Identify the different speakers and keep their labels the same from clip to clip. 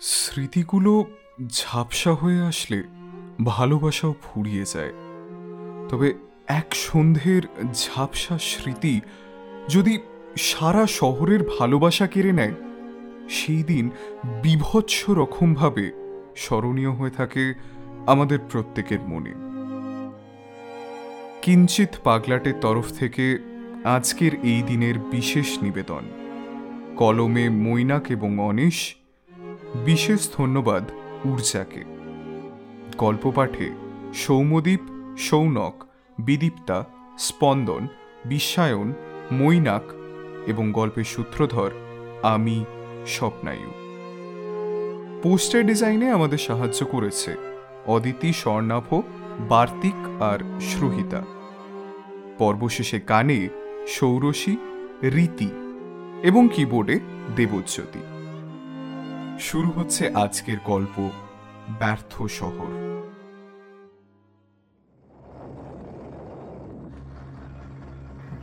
Speaker 1: স্মৃতিগুলো ঝাপসা হয়ে আসলে ভালোবাসাও ফুরিয়ে যায়। তবে এক সন্ধ্যের ঝাপসা স্মৃতি যদি সারা শহরের ভালোবাসা কেড়ে নেয়, সেই দিন বিভৎস রকমভাবে স্মরণীয় হয়ে থাকে আমাদের প্রত্যেকের মনে। কিঞ্চিত পাগলাটের তরফ থেকে আজকের এই দিনের বিশেষ নিবেদন। কলমে মৈনাক এবং অনিশ বিশেষ ধন্যবাদ ঊর্জাকে গল্প পাঠে সৌমদ্বীপ সৌনক, বিদীপ্তা, স্পন্দন, বিশ্বায়ন, মৈনাক এবং গল্পের সূত্রধর আমি, স্বপ্নায়ু। পোস্টার ডিজাইনে আমাদের সাহায্য করেছে অদিতি স্বর্ণাভ, বার্তিক আর শ্রুহিতা পর্বশেষে গানে সৌরসী রীতি এবং কিবোর্ডে দেবজ্যোতি। শুরু হচ্ছে আজকের গল্প ব্যর্থ শহর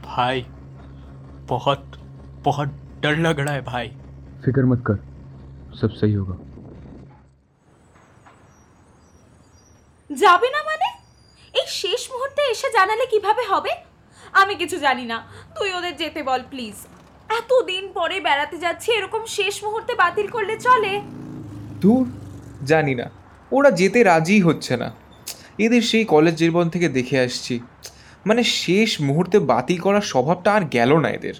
Speaker 2: भाई बहुत बहुत डर लग रहा है भाई
Speaker 3: फिक्र मत कर सब सही होगा
Speaker 4: যাবে না মানে এই শেষ মুহূর্তে এসে জানালে কিভাবে হবে আমি কিছু জানি না তুই ওদের যেতে বল প্লিজ এত দিন পরে বেড়াতে যাচ্ছি এরকম শেষ মুহূর্তে বাতিল করলে চলে?
Speaker 5: দূর জানি না। ওরা যেতে রাজিই হচ্ছে না। এদের সেই কলেজ জীবন থেকে দেখে আসছি। মানে শেষ মুহূর্তে বাতিল করার স্বভাবটা আর গেল না এদের।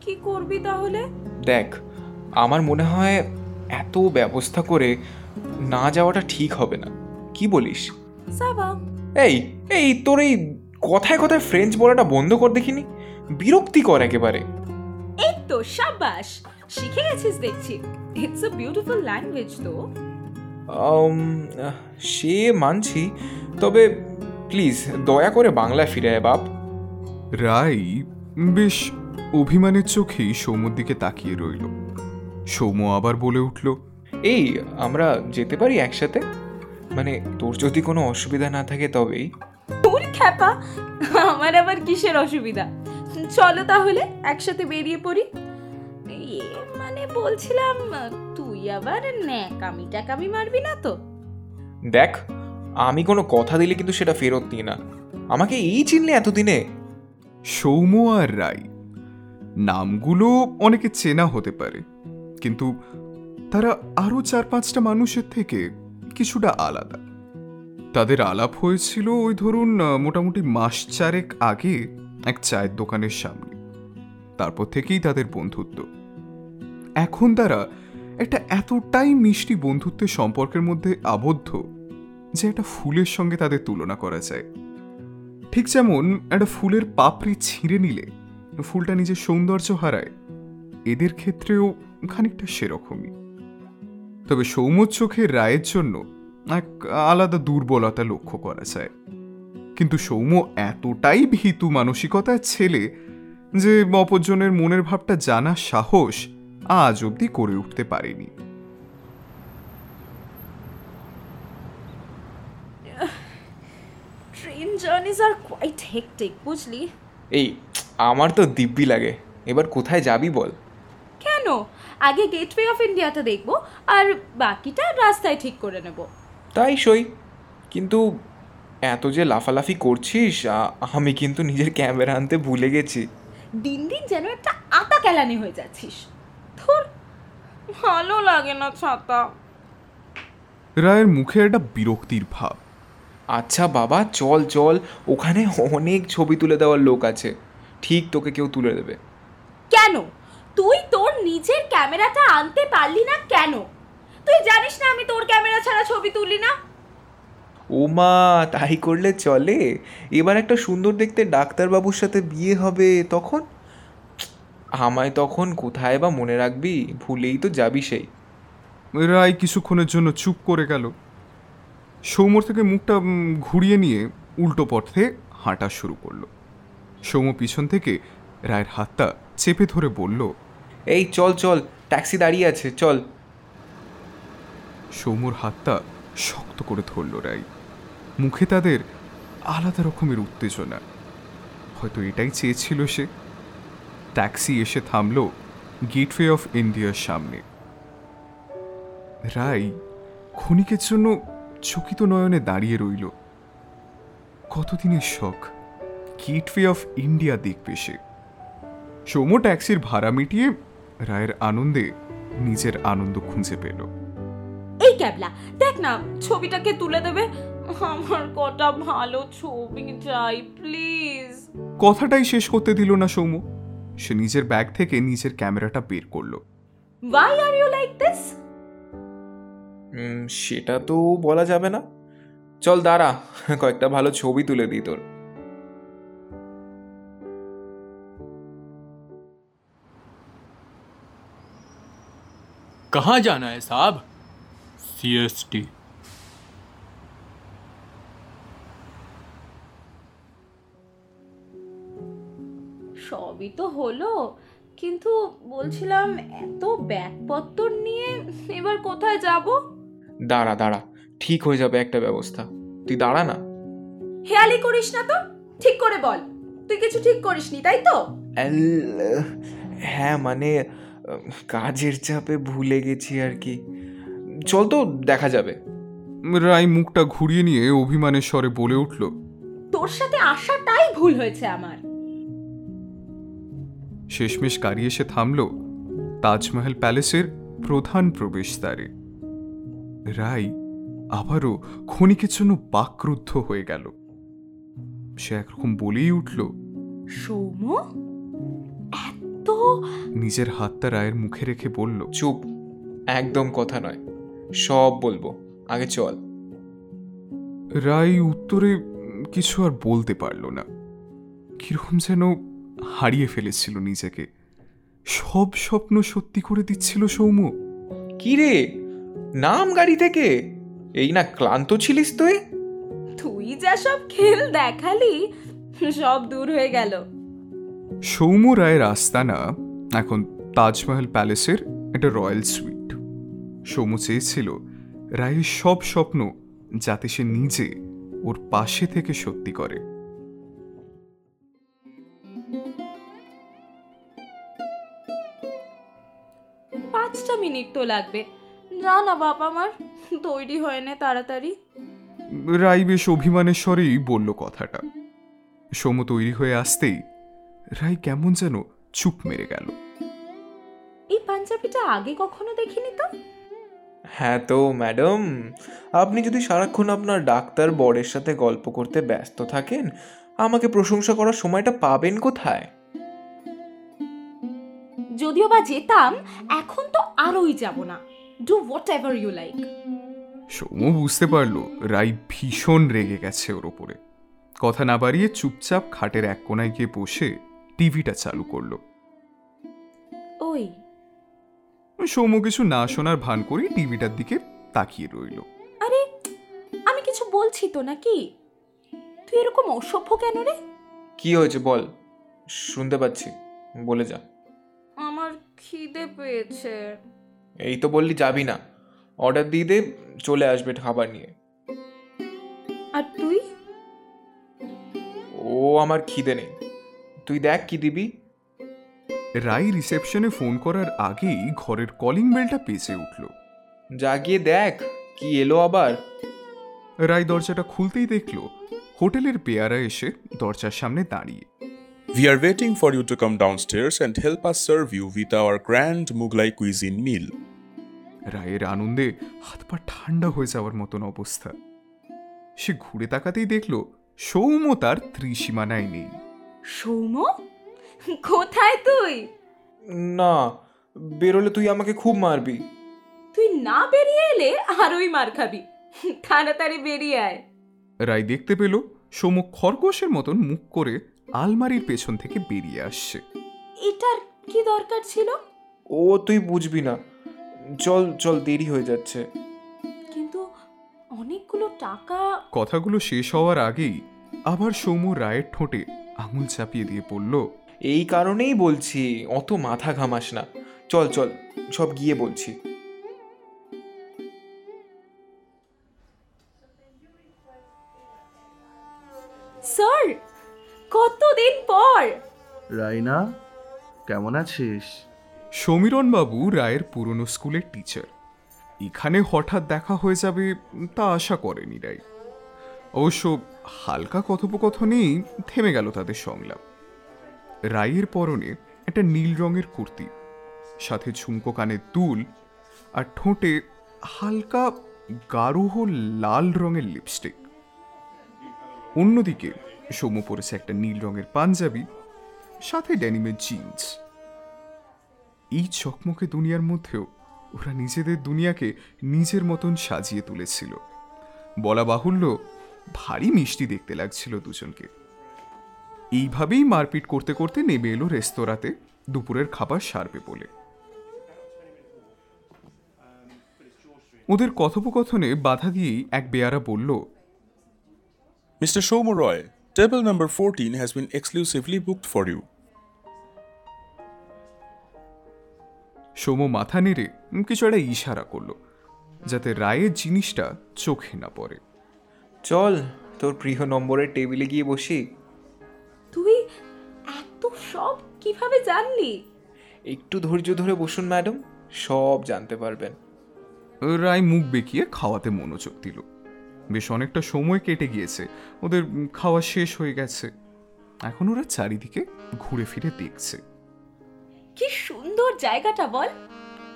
Speaker 4: কি করবি তাহলে?
Speaker 5: দেখ আমার মনে হয় এত ব্যবস্থা করে না যাওয়াটা ঠিক হবে না। কি বলিস?
Speaker 4: সাবা।
Speaker 5: এই এই তোর এই কথায় কথায় ফ্রেঞ্চ বলাটা বন্ধ কর দেখিনি। বিরক্তিকর একেবারে।
Speaker 4: এই তো সাবাস শিখে গেছিস দেখছি। ইটস আ বিউটিফুল ল্যাঙ্গুয়েজ তো।
Speaker 5: সে মানছি তবে প্লিজ দয়া করে বাংলায় ফিরে আয় বাপ।
Speaker 1: রাই বেশ অভিমানের চোখেই সৌম্যর দিকে তাকিয়ে রইল। সৌম্য আবার বলে উঠল
Speaker 5: এই আমরা যেতে পারি একসাথে? মানে তোর যদি কোনো অসুবিধা না থাকে তবেই।
Speaker 4: তোর খ্যাপা আমার আবার কিসের অসুবিধা? চলো তাহলে একসাথে বেরিয়ে পড়ি। এ মানে বলছিলাম তুই আবার ন্যাকামি টাকামি মারবি না তো?
Speaker 5: দেখ আমি কোনো কথা দিলে কিন্তু সেটা ফেরত নিই না। আমাকে এই চিনলে এতদিনে?
Speaker 1: সৌম্য আর রাই নামগুলো অনেকে চেনা হতে পারে কিন্তু তারা আরও চার পাঁচটা মানুষের থেকে কিছুটা আলাদা। তাদের আলাপ হয়েছিল ওই ধরুন মোটামুটি মাস চারেক আগে এক চায়ের দোকানের সামনে। তারপর থেকেই তাদের বন্ধুত্ব। এখন তারা একটা এতটাই মিষ্টি বন্ধুত্বের সম্পর্কের মধ্যে আবদ্ধ যে একটা ফুলের সঙ্গে তাদের তুলনা করা যায়। ঠিক যেমন একটা ফুলের পাপড়ি ছিঁড়ে নিলে ফুলটা নিজের সৌন্দর্য হারায়, এদের ক্ষেত্রেও খানিকটা সেরকমই। তবে সৌম্যর চোখের রায়ের জন্য এক আলাদা দুর্বলতা লক্ষ্য করা যায়। কিন্তু সৌম্য এতটাই ভীতু মানসিকতার ছেলে যে অপরজনের মনের ভাবটা জানার সাহস আজ অবধি করে উঠতে পারেনি।
Speaker 4: ট্রেন জার্নিজ আর কোয়াইট হেক্টিক বুঝলি?
Speaker 5: এই আমার তো দিব্যি লাগে। এবার কোথায় যাবি বল?
Speaker 4: কেন? আগে গেটওয়ে অফ ইন্ডিয়াটা দেখব আর বাকিটা রাস্তায় ঠিক করে নেব।
Speaker 5: তাই সই। কিন্তু এত যে লাফালাফি করছিস আমি কিন্তু নিজের ক্যামেরা আনতে ভুলে গেছি।
Speaker 4: দিন দিন যেন একটা আতা কেলানি হয়ে যাচ্ছিস। ধুর ভালো লাগে না ছাতা।
Speaker 1: রায়ের মুখে একটা বিরক্তির ভাব।
Speaker 5: আচ্ছা বাবা চল চল ওখানে অনেক ছবি তুলে দেওয়ার লোক আছে। ঠিক তোকে কেউ তুলে দেবে।
Speaker 4: কেন? তুই তোর নিজের ক্যামেরাটা আনতে পারলি না কেন? তুই জানিস না আমি তোর ক্যামেরা ছাড়া ছবি তুলি না?
Speaker 5: ও মা তাই করলে চলে? এবার একটা সুন্দর দেখতে ডাক্তারবাবুর সাথে বিয়ে হবে তখন? আমায় তখন কোথায় বা মনে রাখবি? ভুলেই তো যাবি সেই।
Speaker 1: রায় কিছুক্ষণের জন্য চুপ করে গেল। সৌম্যর থেকে মুখটা ঘুরিয়ে নিয়ে উল্টো পথে হাঁটা শুরু করল। সৌম্য পিছন থেকে রায়ের হাতটা চেপে ধরে বলল
Speaker 5: এই চল চল ট্যাক্সি দাঁড়িয়ে আছে চল।
Speaker 1: সৌম্যর হাতটা শক্ত করে ধরল রাই মুখে তাদের আলাদা রকমের উত্তেজনা। হয়তো এটাই চেয়েছিল সে। ট্যাক্সি এসে থামল গেটওয়ে অফ ইন্ডিয়ার সামনে। রায় ক্ষণিকের জন্য চকিত নয়নে দাঁড়িয়ে রইল। কতদিনের শখ, গেটওয়ে অফ ইন্ডিয়া দেখবে সে। সৌম্য ট্যাক্সির ভাড়া মিটিয়ে রায়ের আনন্দে নিজের আনন্দ খুঁজে পেল।
Speaker 4: এই ক্যাবলা, দেখ না, ছবিটাকে তুলে দেবে। আমার কটা ভালো ছবি চাই প্লিজ
Speaker 1: কথাটাই শেষ করতে দিল না সৌম্য সে নিজের ব্যাগ থেকে নিজের ক্যামেরাটা বের করলো
Speaker 4: why are you like this
Speaker 5: um, সেটা তো বলা যাবে না চল দাঁড়া কয়েকটা ভালো ছবি তুলে দিই তোর
Speaker 2: कहाँ जाना है साहब सी एस टी
Speaker 4: সবই তো হলো। কিন্তু বলছিলাম এত ব্যাগপত্র নিয়ে এবার কোথায় যাব?
Speaker 5: দাঁড়া দাঁড়া ঠিক হয়ে যাবে একটা ব্যবস্থা। তুই দাঁড়া না।
Speaker 4: হেয়ালি করিস না তো ঠিক করে বল। তুই কিছু ঠিক করিসনি তাই তো?
Speaker 5: হ্যাঁ মানে কাজের চাপে ভুলে গেছি আর কি। চল তো দেখা যাবে।
Speaker 1: রায় মুখটা ঘুরিয়ে নিয়ে অভিমানের স্বরে বলে উঠল
Speaker 4: তোর সাথে আসাটাই ভুল হয়েছে আমার।
Speaker 1: শেষমেশ গাড়ি এসে থামল তাজমহল প্যালেসের প্রধান প্রবেশদ্বারে। রায় আবারও ক্ষণিকের জন্য বাকরুদ্ধ হয়ে গেল। সে একরকম বলেই উঠল
Speaker 4: সৌম এত
Speaker 1: নিজের হাতটা রায়ের মুখে রেখে বলল
Speaker 5: চুপ একদম কথা নয় সব বলব আগে চল।
Speaker 1: রায় উত্তরে কিছু আর বলতে পারল না। কীরকম যেন হারিয়ে ফেলেছিল নিজেকে। সব স্বপ্ন সত্যি করে দিচ্ছিল সৌম্য।
Speaker 5: কি রে? নাম গাড়ি থেকে? এই না ক্লান্ত ছিলিস তুই?
Speaker 4: তুই যা সব খেল দেখালি সব দূর হয়ে গেল।
Speaker 1: সৌম্য রায়ের আস্তানা এখন তাজমহল প্যালেসের একটা রয়্যাল সুইট। সৌম্য চেয়েছিল রায়ের সব স্বপ্ন যাতে সে নিজে ওর পাশে থেকে সত্যি করে।
Speaker 4: মিনিট তো লাগবে। যা না বাবা আমার তৈরি হয় না তাড়াতাড়ি।
Speaker 1: রাই বেশ অভিমানের স্বরেই বলল কথাটা। সৌম্য তৈরি হয়ে আসতেই রাই কেমন যেন চুপ মেরে গেল।
Speaker 4: এই পাঞ্জাবিটা আগে কখনো দেখিনি তো?
Speaker 5: হ্যাঁ তো ম্যাডাম। আপনি যদি সারাক্ষণ আপনার ডাক্তার বরের সাথে গল্প করতে ব্যস্ত থাকেন আমাকে প্রশংসা করার সময়টা পাবেন কোথায়?
Speaker 4: যদিও বা যেতাম এখন তো আরোই যাব না। Do whatever you like
Speaker 1: Soumya বুঝতে পারল রাই ভীষণ রেগে গেছে ওর ওপরে। কথা না বাড়িয়ে চুপচাপ খাটের এক কোনায় গিয়ে বসে টিভিটা চালু করল।
Speaker 4: ওই।
Speaker 1: সৌম্য কিছু না শোনার ভান করে টিভিটার দিকে তাকিয়ে রইল।
Speaker 4: আরে আমি কিছু বলছি তো নাকি? তুই এরকম অসভ্য কেন রে?
Speaker 5: কি হয়েছে বল শুনতে পাচ্ছি বলে যা।
Speaker 4: খিদে পেয়েছে।
Speaker 5: এই তো বললি যাবি না। অর্ডার দিয়ে দে চলে আসবে খাবার নিয়ে।
Speaker 4: আর তুই?
Speaker 5: ও আমার খিদে নেই। তুই দেখ কি দিবি।
Speaker 1: রাই রিসেপশনে ফোন করার আগেই ঘরের কলিং বেলটা পেঁচে উঠল।
Speaker 5: জাগিয়ে দেখ কি এলো আবার।
Speaker 1: রাই দরজাটা খুলতেই দেখল হোটেলের পেয়ারা এসে দরজার সামনে দাঁড়িয়ে।
Speaker 6: We are waiting for you to come downstairs and help us serve you with our grand Mughlai cuisine meal.
Speaker 1: রায়ের আনন্দে হাত পা ঠান্ডা হয়ে যাওয়ার মতন অবস্থা। সে ঘুরে তাকাতেই দেখল সৌম্য তার ত্রিসীমানায় নেই
Speaker 4: সৌম কোথায় তুই?
Speaker 5: না বেরোলে তুই আমাকে খুব মারবি।
Speaker 4: তুই না বেরিয়ে এলে আরোই মার খাবি। তাড়াতাড়ি বেরিয়ে আয়।
Speaker 1: রায় দেখতে পেল সৌম্য খরগোশের মতন মুখ করে আলমারির পেছন থেকে বেরিয়ে আসছে।
Speaker 4: এটার কি দরকার ছিল?
Speaker 5: ও তুই বুঝবি না। চল চল দেরি হয়ে যাচ্ছে।
Speaker 4: কিন্তু অনেকগুলো টাকা
Speaker 1: কথাগুলো শেষ হওয়ার আগেই আবার সৌম্য রায়ের ঠোঁটে আঙুল চাপিয়ে দিয়ে পড়ল
Speaker 5: এই কারণেই বলছি অত মাথা ঘামাস না। চল চল সব গিয়ে বলছি।
Speaker 4: স্যার কতদিন পর?
Speaker 7: রাইনা কেমন আছিস?
Speaker 1: সমীরণবাবু রায়ের পুরনো স্কুলের টিচার। এখানে হঠাৎ দেখা হয়ে যাবে তা আশা করেনি রাই অবশ্য হালকা কথোপকথনেই থেমে গেল তাদের সংলাপ। রায়ের পরনে একটা নীল রঙের কুর্তি সাথে ঝুমকো কানের দুল আর ঠোঁটে হালকা গাঢ় লাল রঙের লিপস্টিক। অন্যদিকে সৌম্য পরেছে একটা নীল রঙের পাঞ্জাবি সাথে ড্যানিমের জিন্স এই চকমকে দুনিয়ার মধ্যেও ওরা নিজেদের দুনিয়াকে নিজের মতন সাজিয়ে তুলেছিল। বলা বাহুল্য ভারী মিষ্টি দেখতে লাগছিল দুজনকে। এইভাবেই মারপিট করতে করতে নেমে এলো রেস্তোরাঁতে দুপুরের খাবার সারবে বলে। ওদের কথোপকথনে বাধা দিয়েই এক বেয়ারা বলল
Speaker 6: mister Shomo Roy, table number 14 has been exclusively booked for you.
Speaker 1: Som মাথা নেড়ে কিছু একটা ইশারা করল যাতে রায়ের জিনিসটা চোখে না পড়ে।
Speaker 5: চল তোর প্রিয় নম্বরের টেবিলে গিয়ে বসি।
Speaker 4: তুই এত সব কীভাবে জানলি?
Speaker 5: একটু ধৈর্য ধরে বসুন ম্যাডাম। সব জানতে পারবেন।
Speaker 1: রায় মুখ বেঁকিয়ে খাওয়াতে মনোযোগ দিল। বেশ অনেকটা সময় কেটে গিয়েছে। ওদের খাওয়া শেষ হয়ে গেছে। এখন ওরা চারিদিকে ঘুরে ফিরে দেখছে।
Speaker 4: কি সুন্দর জায়গাটা বল।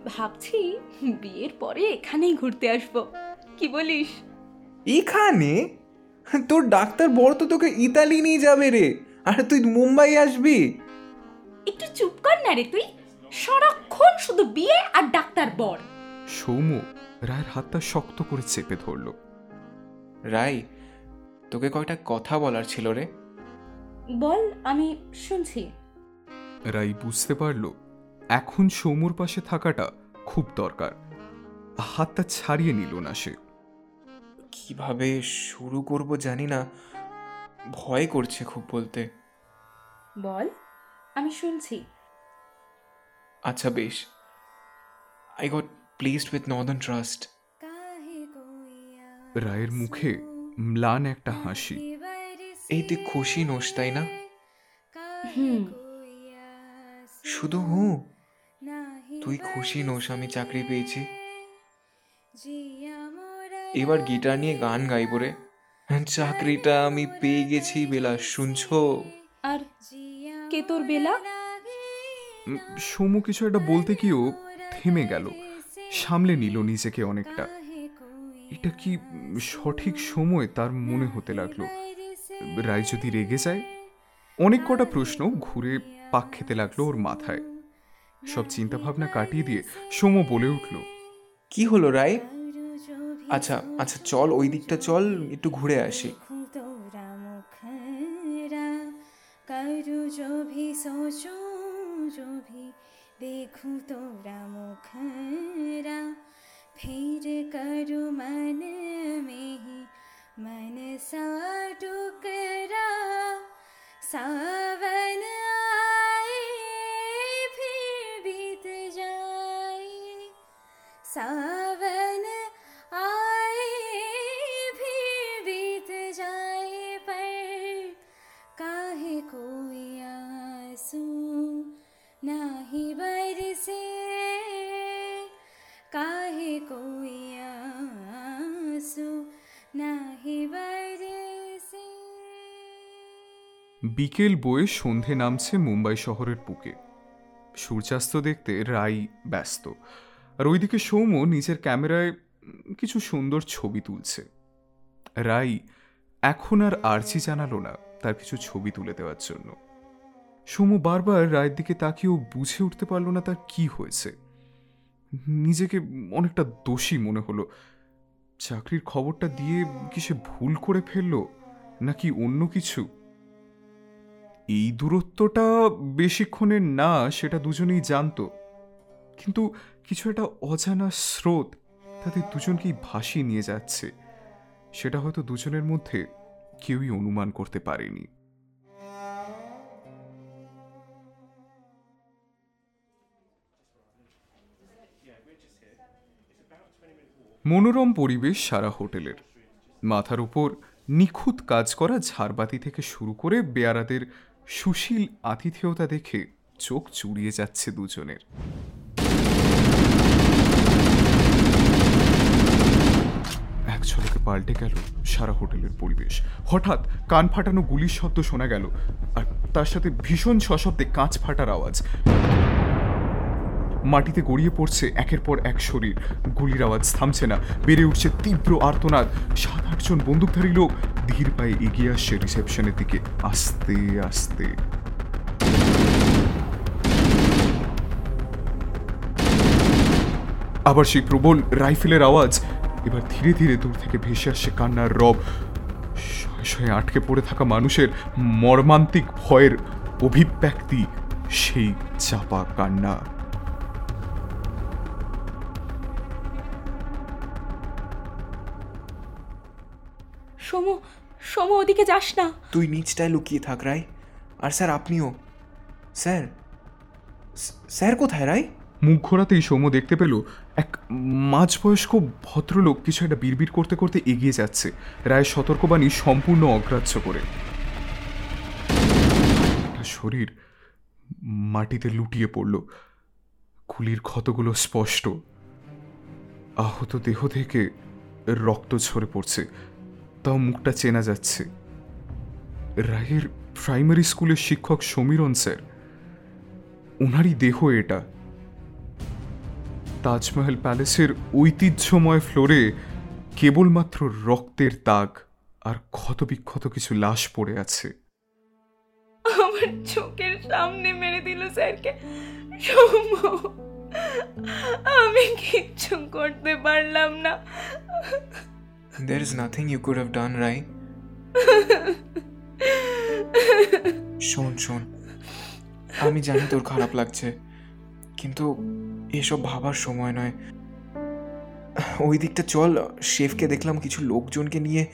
Speaker 4: ভাবছি বিয়ের পরে এখানেই ঘুরতে আসব। কি বলিস?
Speaker 5: এখানে? তোর ডাক্তার বড় তো তোকে ইতালি নিয়ে যাবে রে। আর তুই মুম্বাই আসবি?
Speaker 4: একটু চুপ কর না রে তুই। সারাক্ষণ শুধু বিয়ে আর ডাক্তার বর।
Speaker 1: সৌম্য রায়ের হাতটা শক্ত করে চেপে ধরল।
Speaker 5: রাই তোকে কয়টা কথা বলার ছিল রে?
Speaker 4: বল আমি শুনছি।
Speaker 1: রাই বুঝতে পারল এখন সৌম্যর পাশে থাকাটা খুব দরকার। হাতটা ছাড়িয়ে নিল না সে।
Speaker 5: কীভাবে শুরু করব জানি না ভয় করছে খুব বলতে।
Speaker 4: বল আমি শুনছি।
Speaker 5: আচ্ছা বেশ। I got placed with Northern Trust
Speaker 1: রায়ের মুখে ম্লান একটা হাসি।
Speaker 5: এই তুই খুশি নোস তাই না?
Speaker 4: হুম।
Speaker 5: শুধু হুঁ? তুই খুশি নোস আমি চাকরি পেয়েছি। এবার গিটার নিয়ে গান গাইব রে। চাকরিটা আমি পেয়ে গেছি বেলা শুনছো?
Speaker 4: আর কে তোর বেলা?
Speaker 1: সৌম্য কিছু একটা বলতে গিয়েও থেমে গেল। সামলে নিল নিজেকে অনেকটা। এটা কি সঠিক সময় তার মনে হতে লাগল? রায় যদি রেগে যায়? অনেক কটা প্রশ্ন ঘুরে পাক খেতে লাগল ওর মাথায়। সব চিন্তাভাবনা কাটিয়ে দিয়ে সোম বলে উঠল,
Speaker 5: কি হলো রায়? আচ্ছা আচ্ছা চল, ওই দিকটা চল, একটু ঘুরে আসি।
Speaker 7: দেখু তোরা মুখরা फिर करूँ मन में ही मन सा टुकड़ा सावन आए फिर बीत जाए। सावन
Speaker 1: বিকেল বয়ে সন্ধে নামছে মুম্বাই শহরের বুকে। সূর্যাস্ত দেখতে রাই ব্যস্ত। আর ওইদিকে সৌম্য নিজের ক্যামেরায় কিছু সুন্দর ছবি তুলছে। রাই এখন আর আর্চি জানালো না তার কিছু ছবি তুলে দেওয়ার জন্য। সৌম্য বারবার রায়ের দিকে তাকিয়েও বুঝে উঠতে পারল না তার কি হয়েছে। নিজেকে অনেকটা দোষী মনে হলো। চাকরির খবরটা দিয়ে কি সে ভুল করে ফেলল, নাকি অন্য কিছু? এই দূরত্বটা বেশিক্ষণের না, সেটা দুজনেই জানতো। কিন্তু কিছু একটা অজানা স্রোত তাদের দুজনকেই ভাসিয়ে নিয়ে যাচ্ছে। সেটা হয়তো দুজনের মধ্যে কেউই অনুমান করতে পারেনি। মনোরম পরিবেশ সারা হোটেলের। মাথার উপর নিখুঁত কাজ করা ঝাড়বাতি থেকে শুরু করে বেয়ারাদের সুশীল আতিথেয়তা দেখে চোখ চুড়িয়ে যাচ্ছে দুজনের। এক ঝলকে পাল্টে গেল সারা হোটেলের পরিবেশ। হঠাৎ কান ফাটানো গুলির শব্দ শোনা গেল, আর তার সাথে ভীষণ সশব্দে কাঁচ ফাটার আওয়াজ। মাটিতে গড়িয়ে পড়ছে একের পর এক শরীর। গুলির আওয়াজ থামছে না, বেড়ে উঠছে তীব্র আর্তনাদ। সাত আটজন বন্দুকধারী লোক ধীর পায়ে এগিয়ে আসছে রিসেপশনের দিকে। আস্তে আস্তে। আবার সেই প্রবল রাইফেলের আওয়াজ এবার ধীরে ধীরে দূর থেকে ভেসে আসছে কান্নার রব। শয়ে শয়ে আটকে পড়ে থাকা মানুষের মর্মান্তিক ভয়ের অভিব্যক্তি, সেই চাপা কান্না।
Speaker 4: সমু সমু ওদিকে যাস না।
Speaker 5: তুই নিচটায় লুকিয়ে থাক রাই আর স্যার আপনিও। স্যার স্যার কোথায় রাই
Speaker 1: মুখ ঘোরাতেই সৌম্য দেখতে পেল এক মাঝবয়স্ক ভদ্রলোক কিছু একটা বিড়বিড় করতে করতে এগিয়ে যাচ্ছে। রায়ের সতর্কবাণী সম্পূর্ণ অগ্রাহ্য করে। শরীর মাটিতে লুটিয়ে পড়ল। কুলির ক্ষতগুলো স্পষ্ট। আহত দেহ থেকে রক্ত ঝরে পড়ছে। তাও মুখটা চেনা যাচ্ছে। রায়ের প্রাইমারি স্কুলের শিক্ষক সমীরণ স্যার, ওনারই দেহ এটা। তাজমহল প্যালেসের ঐতিহ্যময় ফ্লোরে কেবলমাত্র রক্তের দাগ আর ক্ষতবিক্ষত কিছু লাশ পড়ে আছে।
Speaker 4: আমার চোখের সামনে মেরে দিল স্যারকে। আমি কিচ্ছু করতে পারলাম না।
Speaker 5: There is nothing you could have done Rai শোন শোন। আমি জানি তোর খারাপ লাগছে, কিন্তু এসব ভাবার সময় নয়। ওই দিকটা চল, শেফকে দেখলাম কিছু লোকজনকে নিয়ে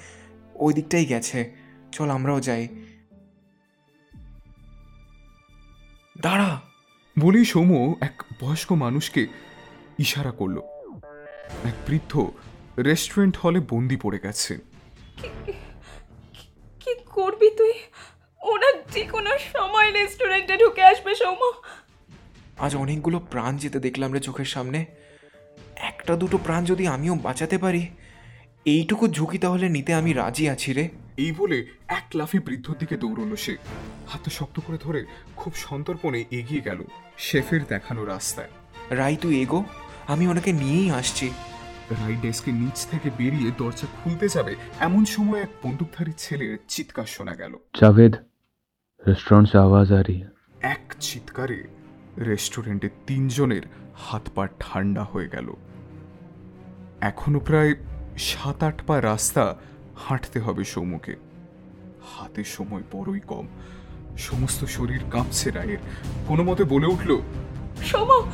Speaker 5: ওই দিকটাই গেছে। চল, আমরাও যাই। দাঁড়া!
Speaker 1: বলেই সৌম্য এক বয়স্ক মানুষকে ইশারা করল। এক বৃদ্ধ রেস্টুরেন্ট হলে বন্দি পড়ে গেছে।
Speaker 4: কি করবি তুই? ওরা যে কোনো সময় রেস্টুরেন্টে ঢুকে আসবে সৌম্য।
Speaker 5: আজ অনেকগুলো প্রাণ যেতে দেখলাম রে চোখের সামনে। একটা দুটো প্রাণ যদি আমিও বাঁচাতে পারি এইটুকু ঝুঁকি তাহলে নিতে আমি রাজি আছি রে।
Speaker 1: এই বলে এক লাফে বৃদ্ধর দিকে দৌড়লো সে। হাতে শক্ত করে ধরে খুব সন্তর্পণে এগিয়ে গেল। শেফের দেখানো রাস্তায়।
Speaker 5: রাই তুই এগো। আমি ওনাকে নিয়েই আসছি।
Speaker 1: রাই ডেস্কের নিচ থেকে বেরিয়ে দরজা খুলতে যাবে এমন সময় এক বন্দুকধারী ছেলের চিৎকার শোনা গেল।
Speaker 3: জাভেদ রেস্টুরেন্ট সে আওয়াজ আ রহি
Speaker 1: এক চিৎকারে রেস্টুরেন্টে তিনজনের হাত পা ঠান্ডা হয়ে গেল। এখনও প্রায় সাত আট পা রাস্তা হাঁটতে হবে সৌমুকে। হাতে সময় বড়ই কম। সমস্ত শরীর কাঁপছে রায়ের। কোনো মতে বলে উঠল
Speaker 4: সোমো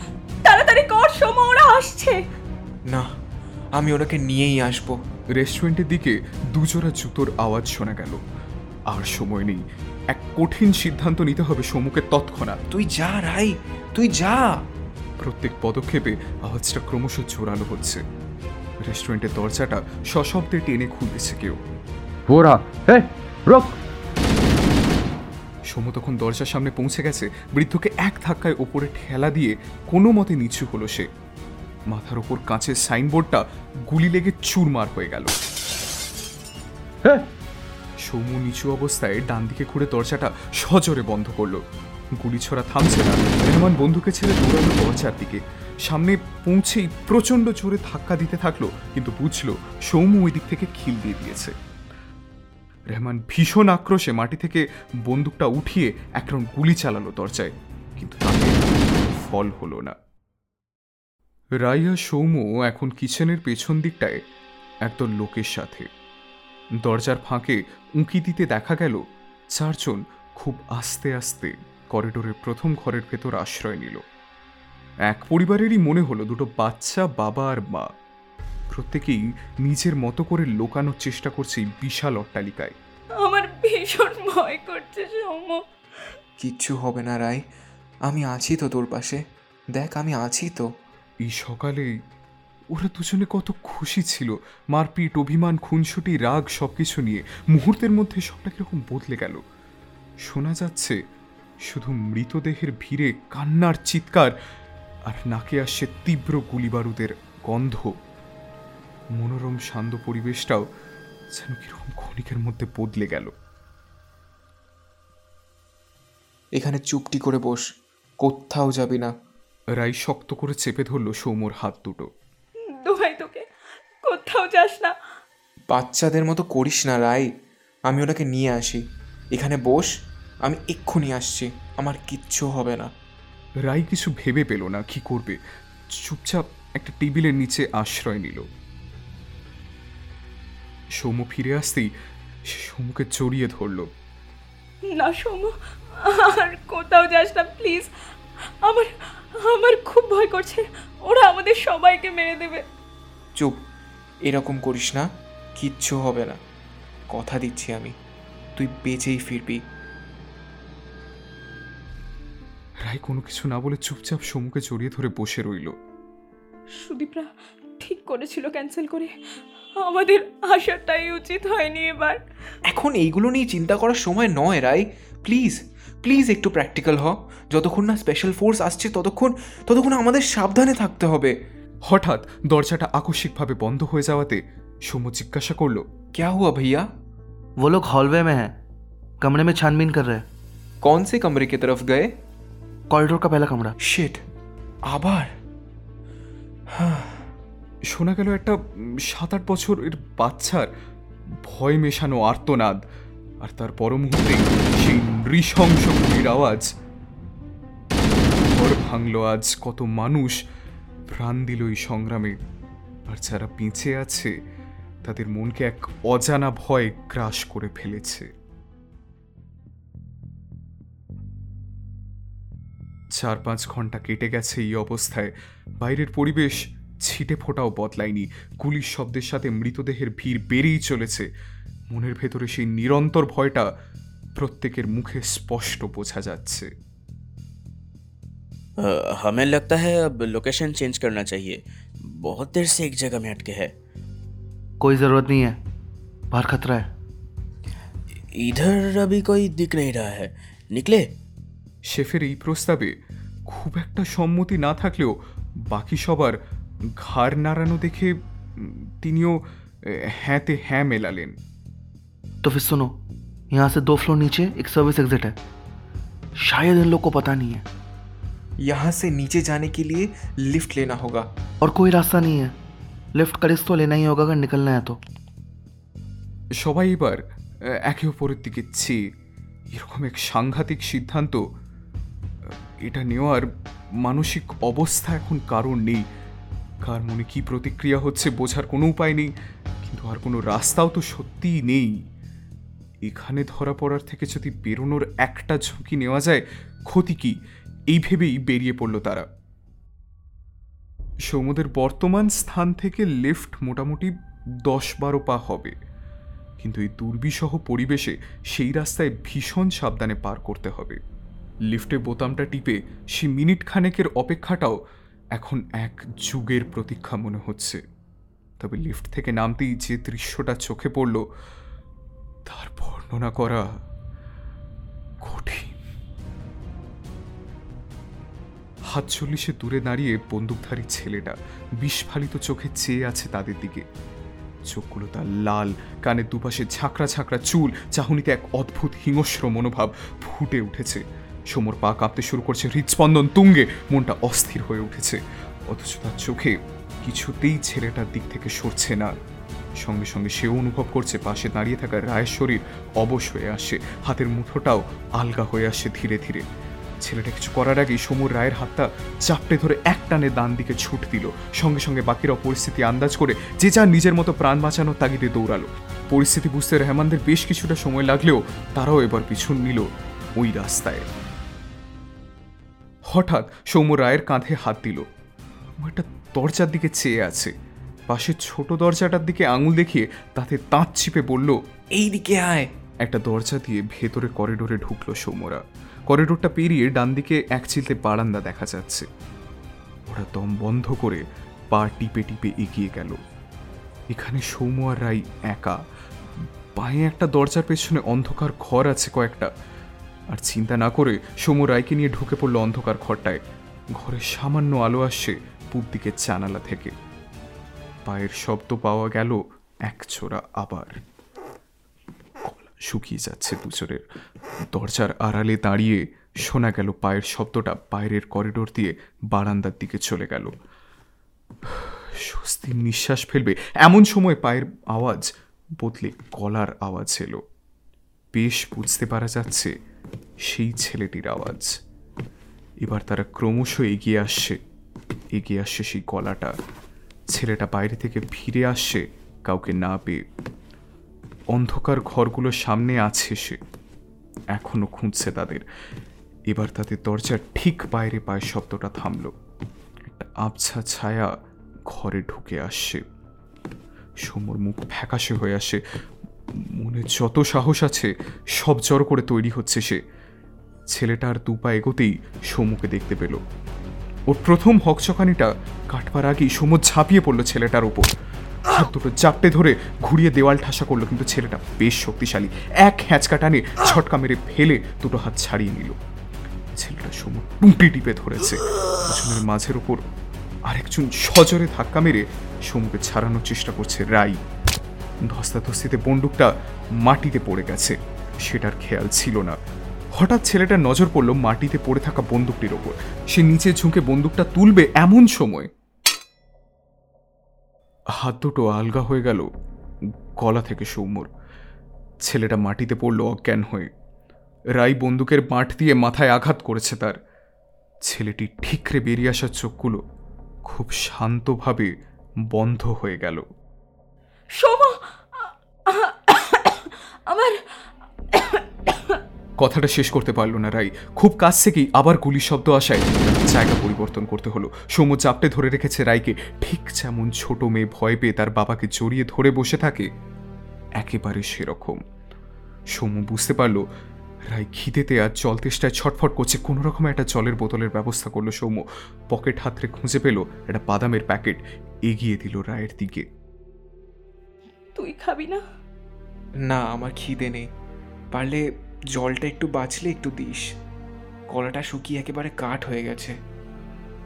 Speaker 4: তাড়াতাড়ি কর সোমো ওরা আসছে।
Speaker 5: না আমি ওনাকে নিয়েই আসব।
Speaker 1: রেস্টুরেন্টের দিকে দুজোড়া জুতোর আওয়াজ শোনা গেল। আর সময় নেই। এক কঠিন সিদ্ধান্ত নিতে হবে সমুকে তৎক্ষণাৎ।
Speaker 5: তুই যা রাই তুই যা।
Speaker 1: প্রত্যেক পদক্ষেপে আওয়াজটা ক্রমশ জোরালো হচ্ছে। রেস্টুরেন্টের দরজাটা সশব্দে টেনে খুলেছে কেউ।
Speaker 3: বোরা হে রোক!
Speaker 1: সমু তখন দরজার সামনে পৌঁছে গেছে। বৃদ্ধকে এক ধাক্কায় ওপরে ঠেলা দিয়ে কোনো মতে নিচু হলো সে। মাথার ওপর কাঁচের সাইনবোর্ডটা গুলি লেগে চুরমার হয়ে গেল।
Speaker 3: हे
Speaker 1: সৌমু নিচু অবস্থায় ডান দিকে ঘুরে দরজাটা সজোরে বন্ধ করল। গুলি ছড়া থামছে না। রেহমান বন্ধুকে ছেড়ে দৌড়ালো দরজার দিকে। সামনে পৌঁছেই প্রচণ্ড জোরে ধাক্কা দিতে থাকল কিন্তু বুঝলো সৌমু ওই দিক থেকে খিল দিয়ে দিয়েছে। রেহমান ভীষণ আক্রোশে মাটি থেকে বন্দুকটা উঠিয়ে এক রাউন্ড গুলি চালালো দরজায় কিন্তু তাতে ফল হলো না। রাইয়া সৌম্য এখন কিচেনের পেছন দিকটায় একদল লোকের সাথে। দরজার ফাঁকে উঁকি দিতে দেখা গেল চারজন খুব আস্তে আস্তে করিডোরের প্রথম ঘরের ভেতর আশ্রয় নিল। এক পরিবারেরই মনে হলো দুটো বাচ্চা বাবা আর মা। প্রত্যেকেই নিজের মতো করে লোকানোর চেষ্টা করছে এই বিশাল অট্টালিকায়।
Speaker 4: আমার ভীষণ ভয় করছে সৌম্য।
Speaker 5: কিচ্ছু হবে না রাই। আমি আছি তো তোর পাশে। দেখ আমি আছি তো।
Speaker 1: এই সকালেই ওরা দুজনে কত খুশি ছিল। মারপিট, অভিমান, খুনসুটি, রাগ, সবকিছু নিয়ে। মুহূর্তের মধ্যে সবটা কীরকম বদলে গেল। শোনা যাচ্ছে শুধু মৃতদেহের ভিড়ে কান্নার চিৎকার আর নাকে আসছে তীব্র গুলিবারুদের গন্ধ। মনোরম, শান্ত পরিবেশটাও যেন কীরকম ক্ষণিকের মধ্যে বদলে গেল।
Speaker 5: এখানে চুপটি করে বস, কোথাও যাবি না।
Speaker 1: রাই শক্ত করে চেপে ধরল সৌম্যর হাত দুটো।
Speaker 4: দোহাই তোকে কোথাও যাস না।
Speaker 5: বাচ্চাদের মতো করিস না রাই। আমি ওটাকে নিয়ে আসি। এখানে বস আমি এক্ষুনি আসছি। আমার কিচ্ছু হবে না।
Speaker 1: রাই কিছু ভেবে পেল না কি করবে। চুপচাপ একটা টেবিলের নিচে আশ্রয় নিল। সৌম্য ফিরে আসতেই সে সৌম্যকে জড়িয়ে ধরল।
Speaker 4: না সৌম্য আর কোথাও যাস না প্লিজ। আমার আমার খুব ভয় করছে। ওরা আমাদের সবাইকে মেরে দেবে।
Speaker 5: চুপ। এরকম করিস না। কিচ্ছু হবে না। কথা দিচ্ছি আমি। তুই বেঁচেই ফিরবি।
Speaker 1: রায় কোনো কিছু না বলে চুপচাপ সমুখে জড়িয়ে ধরে বসে রইল।
Speaker 4: সুদীপরা ঠিক করেছিল ক্যান্সেল করে আমাদের আসাটাই উচিত হয়নি এবার
Speaker 5: এখন এইগুলো নিয়ে চিন্তা করার সময় নয় রাই প্লিজ প্লিজ একটু প্র্যাকটিক্যাল হ যতক্ষণ না স্পেশাল ফোর্স আসছে ততক্ষণ ততক্ষণ আমাদের সাবধানে থাকতে হবে
Speaker 1: হঠাৎ দরজাটা আকস্মিকভাবে বন্ধ হয়ে যাওয়াতে সৌম্য জিজ্ঞাসা করল
Speaker 5: क्या हुआ भैया
Speaker 8: वो लोग हॉलवे में हैं कमरे में छानबीन कर रहे हैं
Speaker 5: कौन से कमरे की तरफ गए
Speaker 8: कॉरिडोर का पहला कमरा
Speaker 5: शिट আবার
Speaker 1: শোনা গেল একটা সাত আট বছরের বাচ্চার ভয় মেশানো আর্তনাদ। আর তার পর মুহূর্তে সেই নৃশংস গুলির আওয়াজ। ঘর ভাঙল আজ, কত মানুষ প্রাণ দিল এই সংগ্রামে। আর যারা বেঁচে আছে, তাদের মনকে এক অজানা ভয় গ্রাস করে ফেলেছে। চার পাঁচ ঘণ্টা কেটে গেছে এই অবস্থায়। বাইরের পরিবেশ ছিটে ফোটাও বদলায়নি গুলির শব্দের সাথে মৃতদেহের ভিড় বেড়েই চলেছে মনের ভেতরে সেই নিরন্তর ভয়টা প্রত্যেকের মুখে স্পষ্ট বোঝা যাচ্ছে
Speaker 2: अ, हमें लगता है अब लोकेशन चेंज करना चाहिए बहुत देर से एक जगह में अटके हैं
Speaker 8: कोई ज़रूरत नहीं है बाहर खतरा है
Speaker 2: इधर अभी कोई दिख नहीं रहा है निकले
Speaker 1: শেফের এই প্রস্তাবে খুব একটা সম্মতি না থাকলেও বাকি সবার ঘাড় নাড়ানো দেখে উম, তিনিও আহ, হ্যাঁতে হ্যাঁ মেলালেন
Speaker 8: तो फिर सुनो यहाँ से दो फ्लोर नीचे एक सर्विस एग्जिट है शायद इन लोग को पता नहीं है
Speaker 5: यहाँ से नीचे जाने के लिए लिफ्ट लेना होगा
Speaker 8: और कोई रास्ता नहीं है लिफ्ट का रिस्क तो लेना ही होगा अगर निकलना है तो
Speaker 1: সবাই এবার আহ, একে অপরের দিকে চেয়ে এরকম এক সাংঘাতিক সিদ্ধান্ত আহ, এটা নেওয়ার মানসিক অবস্থা এখন কারণ নেই কার মনে কি প্রতিক্রিয়া হচ্ছে বোঝার কোনো উপায় নেই, কিন্তু আর কোনো রাস্তাও তো সত্যিই নেই। এখানে ধরা পড়ার থেকে যদি বেরোনোর একটা ঝুঁকি নেওয়া যায়, ক্ষতি কি? এই ভেবেই বেরিয়ে পড়ল তারা। সৌমদের বর্তমান স্থান থেকে লেফট মোটামুটি দশ বারো পা হবে। কিন্তু এই দুর্বিষহ পরিবেশে সেই রাস্তায় ভীষণ সাবধানে পার করতে হবে। লিফটে বোতামটা টিপে সে মিনিট খানেকের অপেক্ষাটাও এখন এক যুগের প্রতীক্ষা মনে হচ্ছে। তবে লিফট থেকে নামতেই যে দৃশ্যটা চোখে পড়ল, তার বর্ণনা করা কঠিন। হাত চল্লিশে দূরে দাঁড়িয়ে বন্দুকধারী ছেলেটা বিস্ফালিত চোখে চেয়ে আছে তাদের দিকে। চোখগুলো তার লাল, কানের দুপাশে ঝাঁকড়া ঝাঁকড়া চুল, চাহনিতে এক অদ্ভুত হিংস্র মনোভাব ফুটে উঠেছে। সমর পা কাঁপতে শুরু করছে হৃদস্পন্দন তুঙ্গে, মনটা অস্থির হয়ে উঠেছে। অথচ তার চোখে কিছুতেই ছেলেটার দিক থেকে সরছে না। সঙ্গে সঙ্গে সেও অনুভব করছে, পাশে দাঁড়িয়ে থাকা রায়ের শরীর অবশ হয়ে আসে হাতের মুঠোটাও আলগা হয়ে আসে ধীরে ধীরে। ছেলেটা কিছু করার আগেই সমুর রায়ের হাতটা চাপটে ধরে এক টানে ডান দিকে ছুট দিল। সঙ্গে সঙ্গে বাকিরা পরিস্থিতি আন্দাজ করে যে যার নিজের মতো প্রাণ বাঁচানোর তাগিদে দৌড়ালো। পরিস্থিতি বুঝতে রেহমানদের বেশ কিছুটা সময় লাগলেও তারাও এবার পিছন নিল ওই রাস্তায়। হঠাৎ সৌম্য রায়ের কাঁধে হাত দিল। একটা দরজার দিকে চেয়ে আছে। পাশের ছোট দরজাটার দিকে আঙুল দেখিয়ে তাতে তাঁত চিপে বলল,
Speaker 5: এই দিকে আয়।
Speaker 1: একটা দরজা দিয়ে ভেতরে করিডোরে ঢুকলো সৌম্যরা। করিডোরটা পেরিয়ে ডান দিকে এক চিলতে বারান্দা দেখা যাচ্ছে। ওরা দম বন্ধ করে পা টিপে টিপে এগিয়ে গেল। এখানে সৌম্য আর রাই একা। পায়ে একটা দরজার পেছনে অন্ধকার ঘর আছে কয়েকটা। আর চিন্তা না করে সৌম্য রায়কে নিয়ে ঢুকে পড়ল অন্ধকার ঘরটায়। ঘরে সামান্য আলো আসছে পূব দিকের জানালা থেকে। পায়ের শব্দ পাওয়া গেল এক ছোড়া আবার। শুকিয়ে যাচ্ছে দুজনের। দরজার আড়ালে দাঁড়িয়ে শোনা গেল পায়ের শব্দটা বাইরের করিডোর দিয়ে বারান্দার দিকে চলে গেল। স্বস্তির নিঃশ্বাস ফেলবে এমন সময় পায়ের আওয়াজ বদলে গলার আওয়াজ এলো। বেশ বুঝতে পারা যাচ্ছে সেই ছেলেটির আওয়াজ। এবার তারা ক্রমশ এগিয়ে আসছে। এগিয়ে আসছে সেই গলাটা। ছেলেটা বাইরে থেকে ফিরে আসছে কাউকে না পেয়ে। অন্ধকার ঘরগুলোর সামনে আছে সে। এখনও খুঁজছে তাদের। এবার তাদের দরজার ঠিক বাইরে পায়ের শব্দটা থামল। একটা আবছা ছায়া ঘরে ঢুকে আসছে। সমর মুখ ফ্যাকাশে হয়ে আসে। মনে যত সাহস আছে, সব জড়ো করে তৈরি হচ্ছে সে। ছেলেটা আর দু পা এগোতেই সমুকে দেখতে পেল। ওর প্রথম হকচকানিটা কাটবার আগেই সমু ঝাঁপিয়ে পড়ল ছেলেটার ওপর। দুটো চাপটে ধরে ঘুরিয়ে দেওয়াল ঠাসা করল, কিন্তু ছেলেটা বেশ শক্তিশালী। এক হ্যাঁচকা টানে ছটকা মেরে ফেলে দুটো হাত ছাড়িয়ে নিল। ছেলেটা সমুদ টুঁটি টিপে ধরেছে। মাঝের ওপর আরেকজন সজরে ধাক্কা মেরে সমুকে ছাড়ানোর চেষ্টা করছে রাই। ধস্তাধস্তিতে বন্দুকটা মাটিতে পড়ে গেছে। সেটার খেয়াল ছিল না। হঠাৎ ছেলেটার নজর পড়ল মাটিতে পড়ে থাকা বন্দুকটির ওপর। সে নিচে ঝুঁকে বন্দুকটা তুলবে এমন সময়। হাত দুটো আলগা হয়ে গেল গলা থেকে সৌম্যর। ছেলেটা মাটিতে পড়ল অজ্ঞান হয়ে। রাই বন্দুকের মাঠ দিয়ে মাথায় আঘাত করেছে তার। ছেলেটি ঠিকরে বেরিয়ে আসার চোখগুলো খুব শান্তভাবে বন্ধ হয়ে গেল।
Speaker 4: সোমা! আমার
Speaker 1: কথাটা শেষ করতে পারল না রাই। খুব কাছ থেকেই আবার গুলির শব্দ আসায় জায়গা পরিবর্তন করতে হলো। সৌম্য চাপটে ধরে রেখেছে রাইকে। ঠিক যেমন ছোট মেয়ে ভয় পেয়ে তার বাবাকে জড়িয়ে ধরে বসে থাকে একেবারে সেরকম। সৌম্য বুঝতে পারল রাই খিদেতে আর জল তেষ্টায় ছটফট করছে। কোনো রকম একটা জলের বোতলের ব্যবস্থা করল সৌম্য। পকেট হাতরে খুঁজে পেল একটা বাদামের প্যাকেট। এগিয়ে দিল রায়ের দিকে।
Speaker 4: তুই খাবি না?
Speaker 5: না, আমার খিদে নেই। পারলে জলটা একটু বাঁচলে একটু দিস। কলাটা শুকিয়ে একেবারে কাঠ হয়ে গেছে।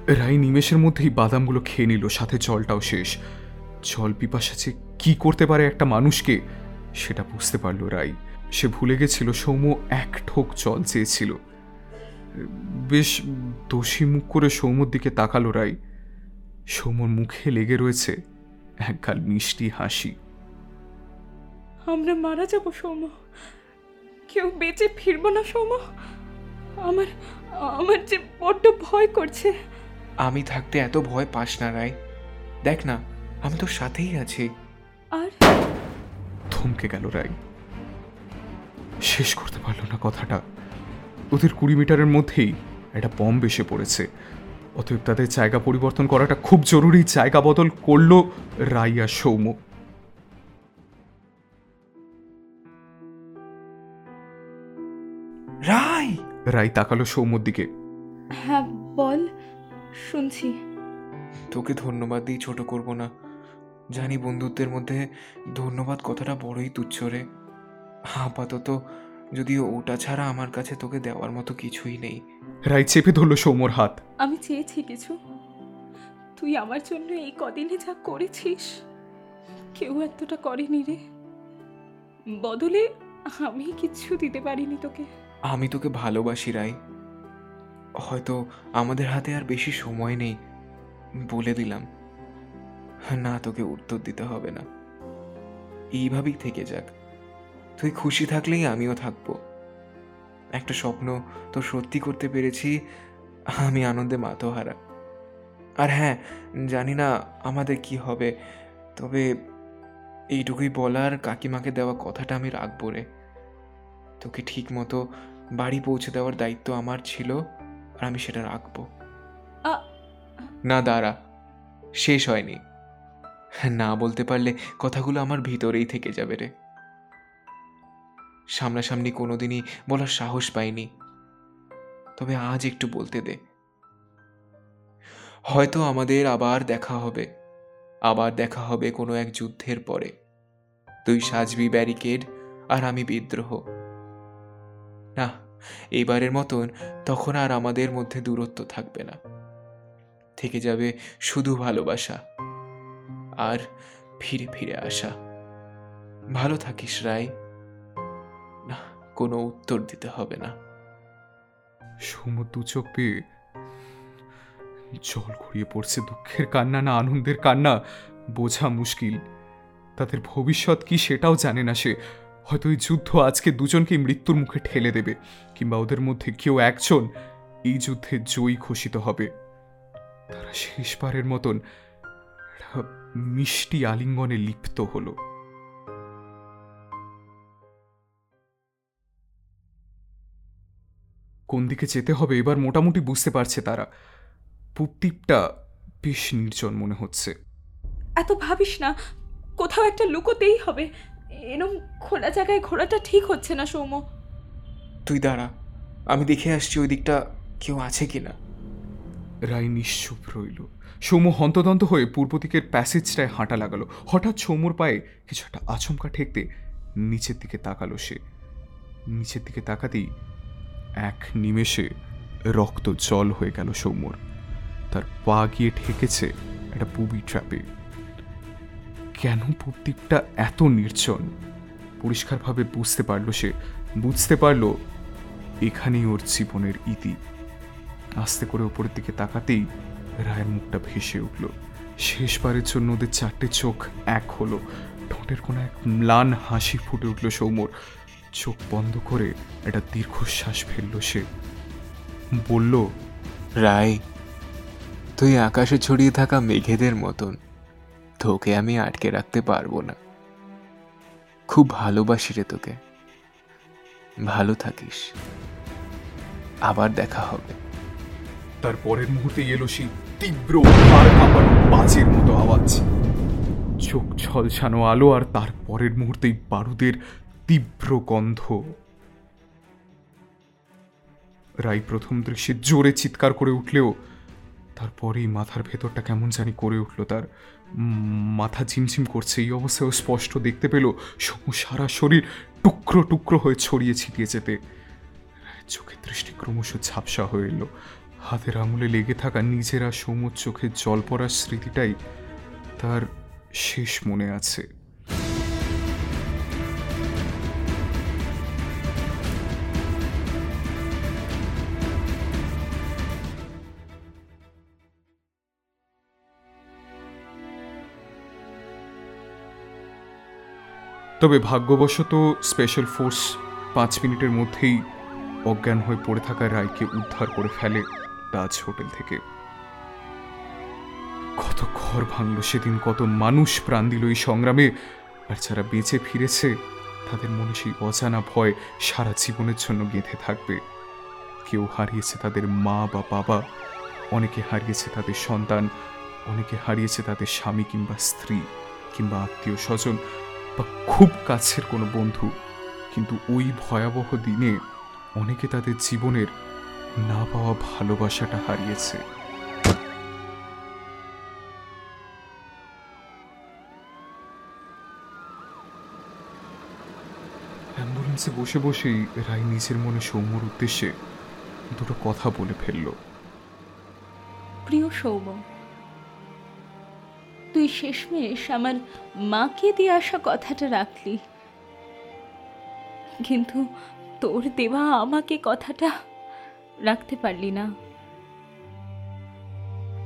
Speaker 1: রাই নিমেষের মধ্যেই বাদামগুলো খেয়ে নিল, সাথে জলটাও শেষ। জল পিপাসা যে কি করতে পারে একটা মানুষকে, সেটা বুঝতে পারল রাই সে ভুলে গেছিল, সৌম্য এক ঠোক জল চেয়েছিল। বেশ দোষী মুখ করে সৌম্যর দিকে তাকালো রাই সৌম্যর মুখে লেগে রয়েছে একগাল মিষ্টি হাসি।
Speaker 4: আমরা মারা যাব সৌম। কেউ বেঁচে ফিরবো না সৌম। আমার আমার যে বড্ড ভয় করছে।
Speaker 5: আমি থাকতে এত ভয় পাস না রায়। দেখ না আমি তোর সাথেই আছি।
Speaker 4: আর?
Speaker 1: থমকে গেল রায়। শেষ করতে পারল না কথাটা। ওদের কুড়ি মিটারের মধ্যেই একটা বম্ব এসে পড়েছে। অতএব তাদের জায়গা পরিবর্তন করাটা খুব জরুরি। জায়গা বদল করল রাই আর সৌম্য। রাই তাকালো সৌম্যর দিকে।
Speaker 4: হ্যাঁ বল শুনছি।
Speaker 5: তোকে ধন্যবাদ দিয়ে ছোট করব না। জানি বন্ধুত্বের মধ্যে ধন্যবাদ কথাটা বড়ই তুচ্ছ রে। আপাতত যদিও ওটা ছাড়া আমার কাছে তোকে দেওয়ার মতো কিছুই নেই।
Speaker 1: রাই চেপে ধরলো সৌম্যর হাত।
Speaker 4: আমি চেয়েছি কিছু। তুই আমার জন্য এই কদিনে যা করেছিস কেউ এতটা করেনি রে। বদলে আমি কিচ্ছু দিতে পারিনি তোকে।
Speaker 5: আমি তোকে ভালোবাসি, রাই। হয়তো আমাদের হাতে আর বেশি সময় নেই, বলে দিলাম। না, তোকে উত্তর দিতে হবে না। এইভাবেই থেকে যাক। তুই খুশি থাকলেই আমিও থাকব। একটা স্বপ্ন তো সত্যি করতে পেরেছি, আমি আনন্দে মাতোহারা। আর হ্যাঁ জানি না আমাদের কি হবে, তবে এইটুকুই বলার কাকিমাকে দেওয়া কথাটা আমি রাখব রে। তোকে ঠিক মতো বাড়ি পৌঁছে দেওয়ার দায়িত্ব আমার ছিল আর আমি সেটা রাখব। না দাঁড়া শেষ হয়নি। না বলতে পারলে কথাগুলো আমার ভিতরেই থেকে যাবে রে। সামনাসামনি কোনোদিনই বলার সাহস পাইনি। তবে আজ একটু বলতে দে। হয়তো আমাদের আবার দেখা হবে। আবার দেখা হবে কোনো এক যুদ্ধের পরে। তুই সাজবি ব্যারিকেড আর আমি বিদ্রোহ। না এবারের মতন তখন আর আমাদের মধ্যে দূরত্ব থাকবে না। থেকে যাবে শুধু ভালোবাসা আর ফিরে ফিরে আসা। ভালো থাকিস রায় না, কোনো উত্তর দিতে হবে না।
Speaker 1: সৌম্য দু চোখ পেয়ে জল গড়িয়ে পড়ছে দুঃখের কান্না না আনন্দের কান্না, বোঝা মুশকিল। তাদের ভবিষ্যৎ কি সেটাও জানে না সে। হয়তো এই যুদ্ধ আজকে দুজনকে মৃত্যুর মুখে ঠেলে দেবে, কিংবা ওদের মধ্যে কেউ একজন এই যুদ্ধে জয়ী ঘোষিত হবে। তারা শেষবারের মতন মিষ্টি আলিঙ্গনে লিপ্ত হলো। কোন দিকে যেতে হবে এবার মোটামুটি বুঝতে পারছে তারা। পুপদ্বীপটা বেশ নির্জন মনে হচ্ছে।
Speaker 4: এত ভাবিস না, কোথাও একটা লুকোতেই হবে। এরম খোলা জায়গায় ঘোরাটা ঠিক হচ্ছে না সৌম্য।
Speaker 5: তুই দাঁড়া আমি দেখে আসছি ওই দিকটা কেউ আছে কিনা।
Speaker 1: রায় নিশ্চুপ রইল। সৌম্য হন্তদন্ত হয়ে পূর্ব দিকের প্যাসেজটায় হাঁটা লাগালো। হঠাৎ সৌম্যর পায়ে কিছু একটা আচমকা ঠেকতে নিচের দিকে তাকালো সে। নিচের দিকে তাকাতেই এক নিমেষে রক্ত জল হয়ে গেল সৌম্যর। তার পা গিয়ে ঠেকেছে একটা পুবি ট্র্যাপে। কেন পুবদ্বীপটা এত নির্জন? পরিষ্কারভাবে বুঝতে পারল সে। বুঝতে পারল এখানেই ওর জীবনের ইতি। আস্তে করে ওপরের দিকে তাকাতেই রায়ের মুখটা ভেসে উঠল। শেষবারের জন্য ওদের চারটে চোখ এক হলো। ঠোঁটের কোনো এক ম্লান হাসি ফুটে উঠল সৌম্যর। চোখ বন্ধ করে একটা দীর্ঘশ্বাস ফেলল সে। বলল,
Speaker 5: রায়, তুই আকাশে ছড়িয়ে থাকা মেঘেদের মতন। তোকে আমি আটকে রাখতে পারব না। খুব ভালোবাসি রে তোকে। ভালো থাকিস। আবার দেখা হবে।
Speaker 1: তার পরের মুহূর্তে এলো সেই তীব্র বাজের মতো আওয়াজ। চোখ ছলছানো আলো আর তার পরের মুহূর্তেই বারুদের তীব্র গন্ধ। রাই প্রথম দৃশ্যে জোরে চিৎকার করে উঠলেও তারপরেই মাথার ভেতরটা কেমন জানি করে উঠল তার। মাথা ঝিমঝিম করছে, এই অবস্থায় স্পষ্ট দেখতে পেল সমু সারা শরীর টুকরো টুকরো হয়ে ছড়িয়ে ছিটিয়ে যেতে চোখের দৃষ্টি ক্রমশ ঝাপসা হয়ে এলো। হাতের আঙুলে লেগে থাকা নিজেরা সমুর চোখের জল পড়ার স্মৃতিটাই তার শেষ মনে আছে। তবে ভাগ্যবশত স্পেশাল ফোর্স পাঁচ মিনিটের মধ্যেই অজ্ঞান হয়ে পড়ে থাকা রায়কে উদ্ধার করে ফেলে তাজ হোটেল থেকে। কত ঘর ভাঙল সেদিন, কত মানুষ প্রাণ দিল এই সংগ্রামে, আর যারা বেঁচে ফিরেছে, তাদের মনে সেই অজানা ভয় সারা জীবনের জন্য গেঁথে থাকবে। কেউ হারিয়েছে তাদের মা বা বাবা, অনেকে হারিয়েছে তাদের সন্তান, অনেকে হারিয়েছে তাদের স্বামী কিংবা স্ত্রী কিংবা আত্মীয় স্বজন বা খুব কাছের কোনো বন্ধু, কিন্তু ওই ভয়াবহ দিনে অনেকে তাদের জীবনের না পাওয়া ভালোবাসাটা হারিয়েছে। অ্যাম্বুলেন্সে বসে বসেই রায় নিজের মনে সৌম্যর উদ্দেশ্যে দুটো কথা বলে ফেলল।
Speaker 4: প্রিয় সৌম তুই শেষমেশ আমার মাকে দিয়ে আসা কথাটা রাখলি। কিন্তু তোর দেওয়া আমাকে কথাটা রাখতে পারলি না।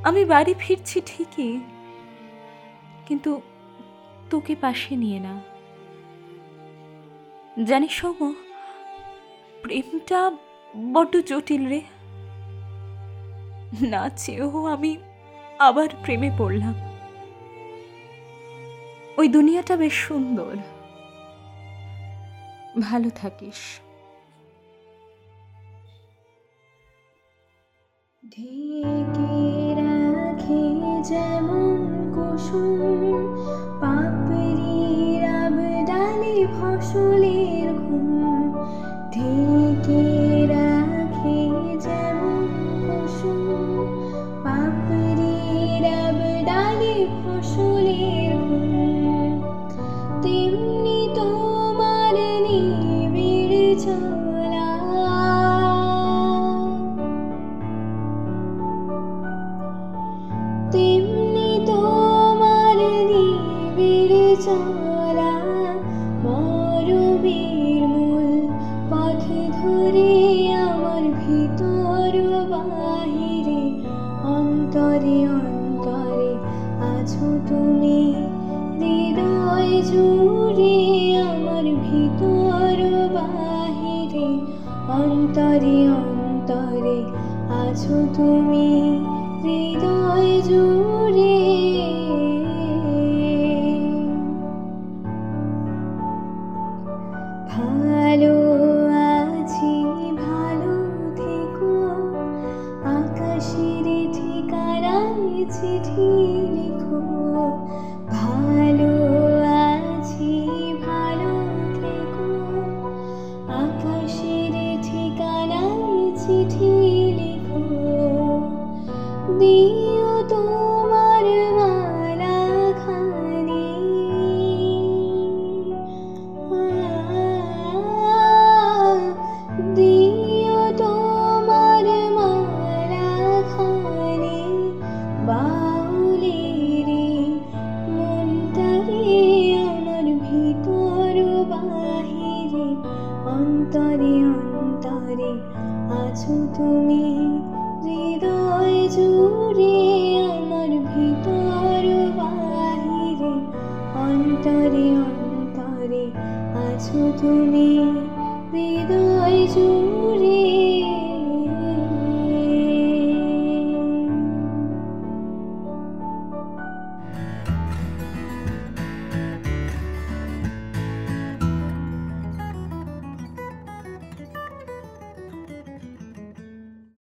Speaker 4: আমি বাড়ি ফিরছি ঠিকই, কিন্তু তোকে পাশে নিয়ে না। জানিস সৌম প্রেমটা বড্ড জটিল রে। না চেয়েও আমি আবার প্রেমে পড়লাম। ওই দুনিয়াটা বেশ সুন্দর। ভালো থাকিস।
Speaker 7: ঢেকে রাখি যেমন কুসুম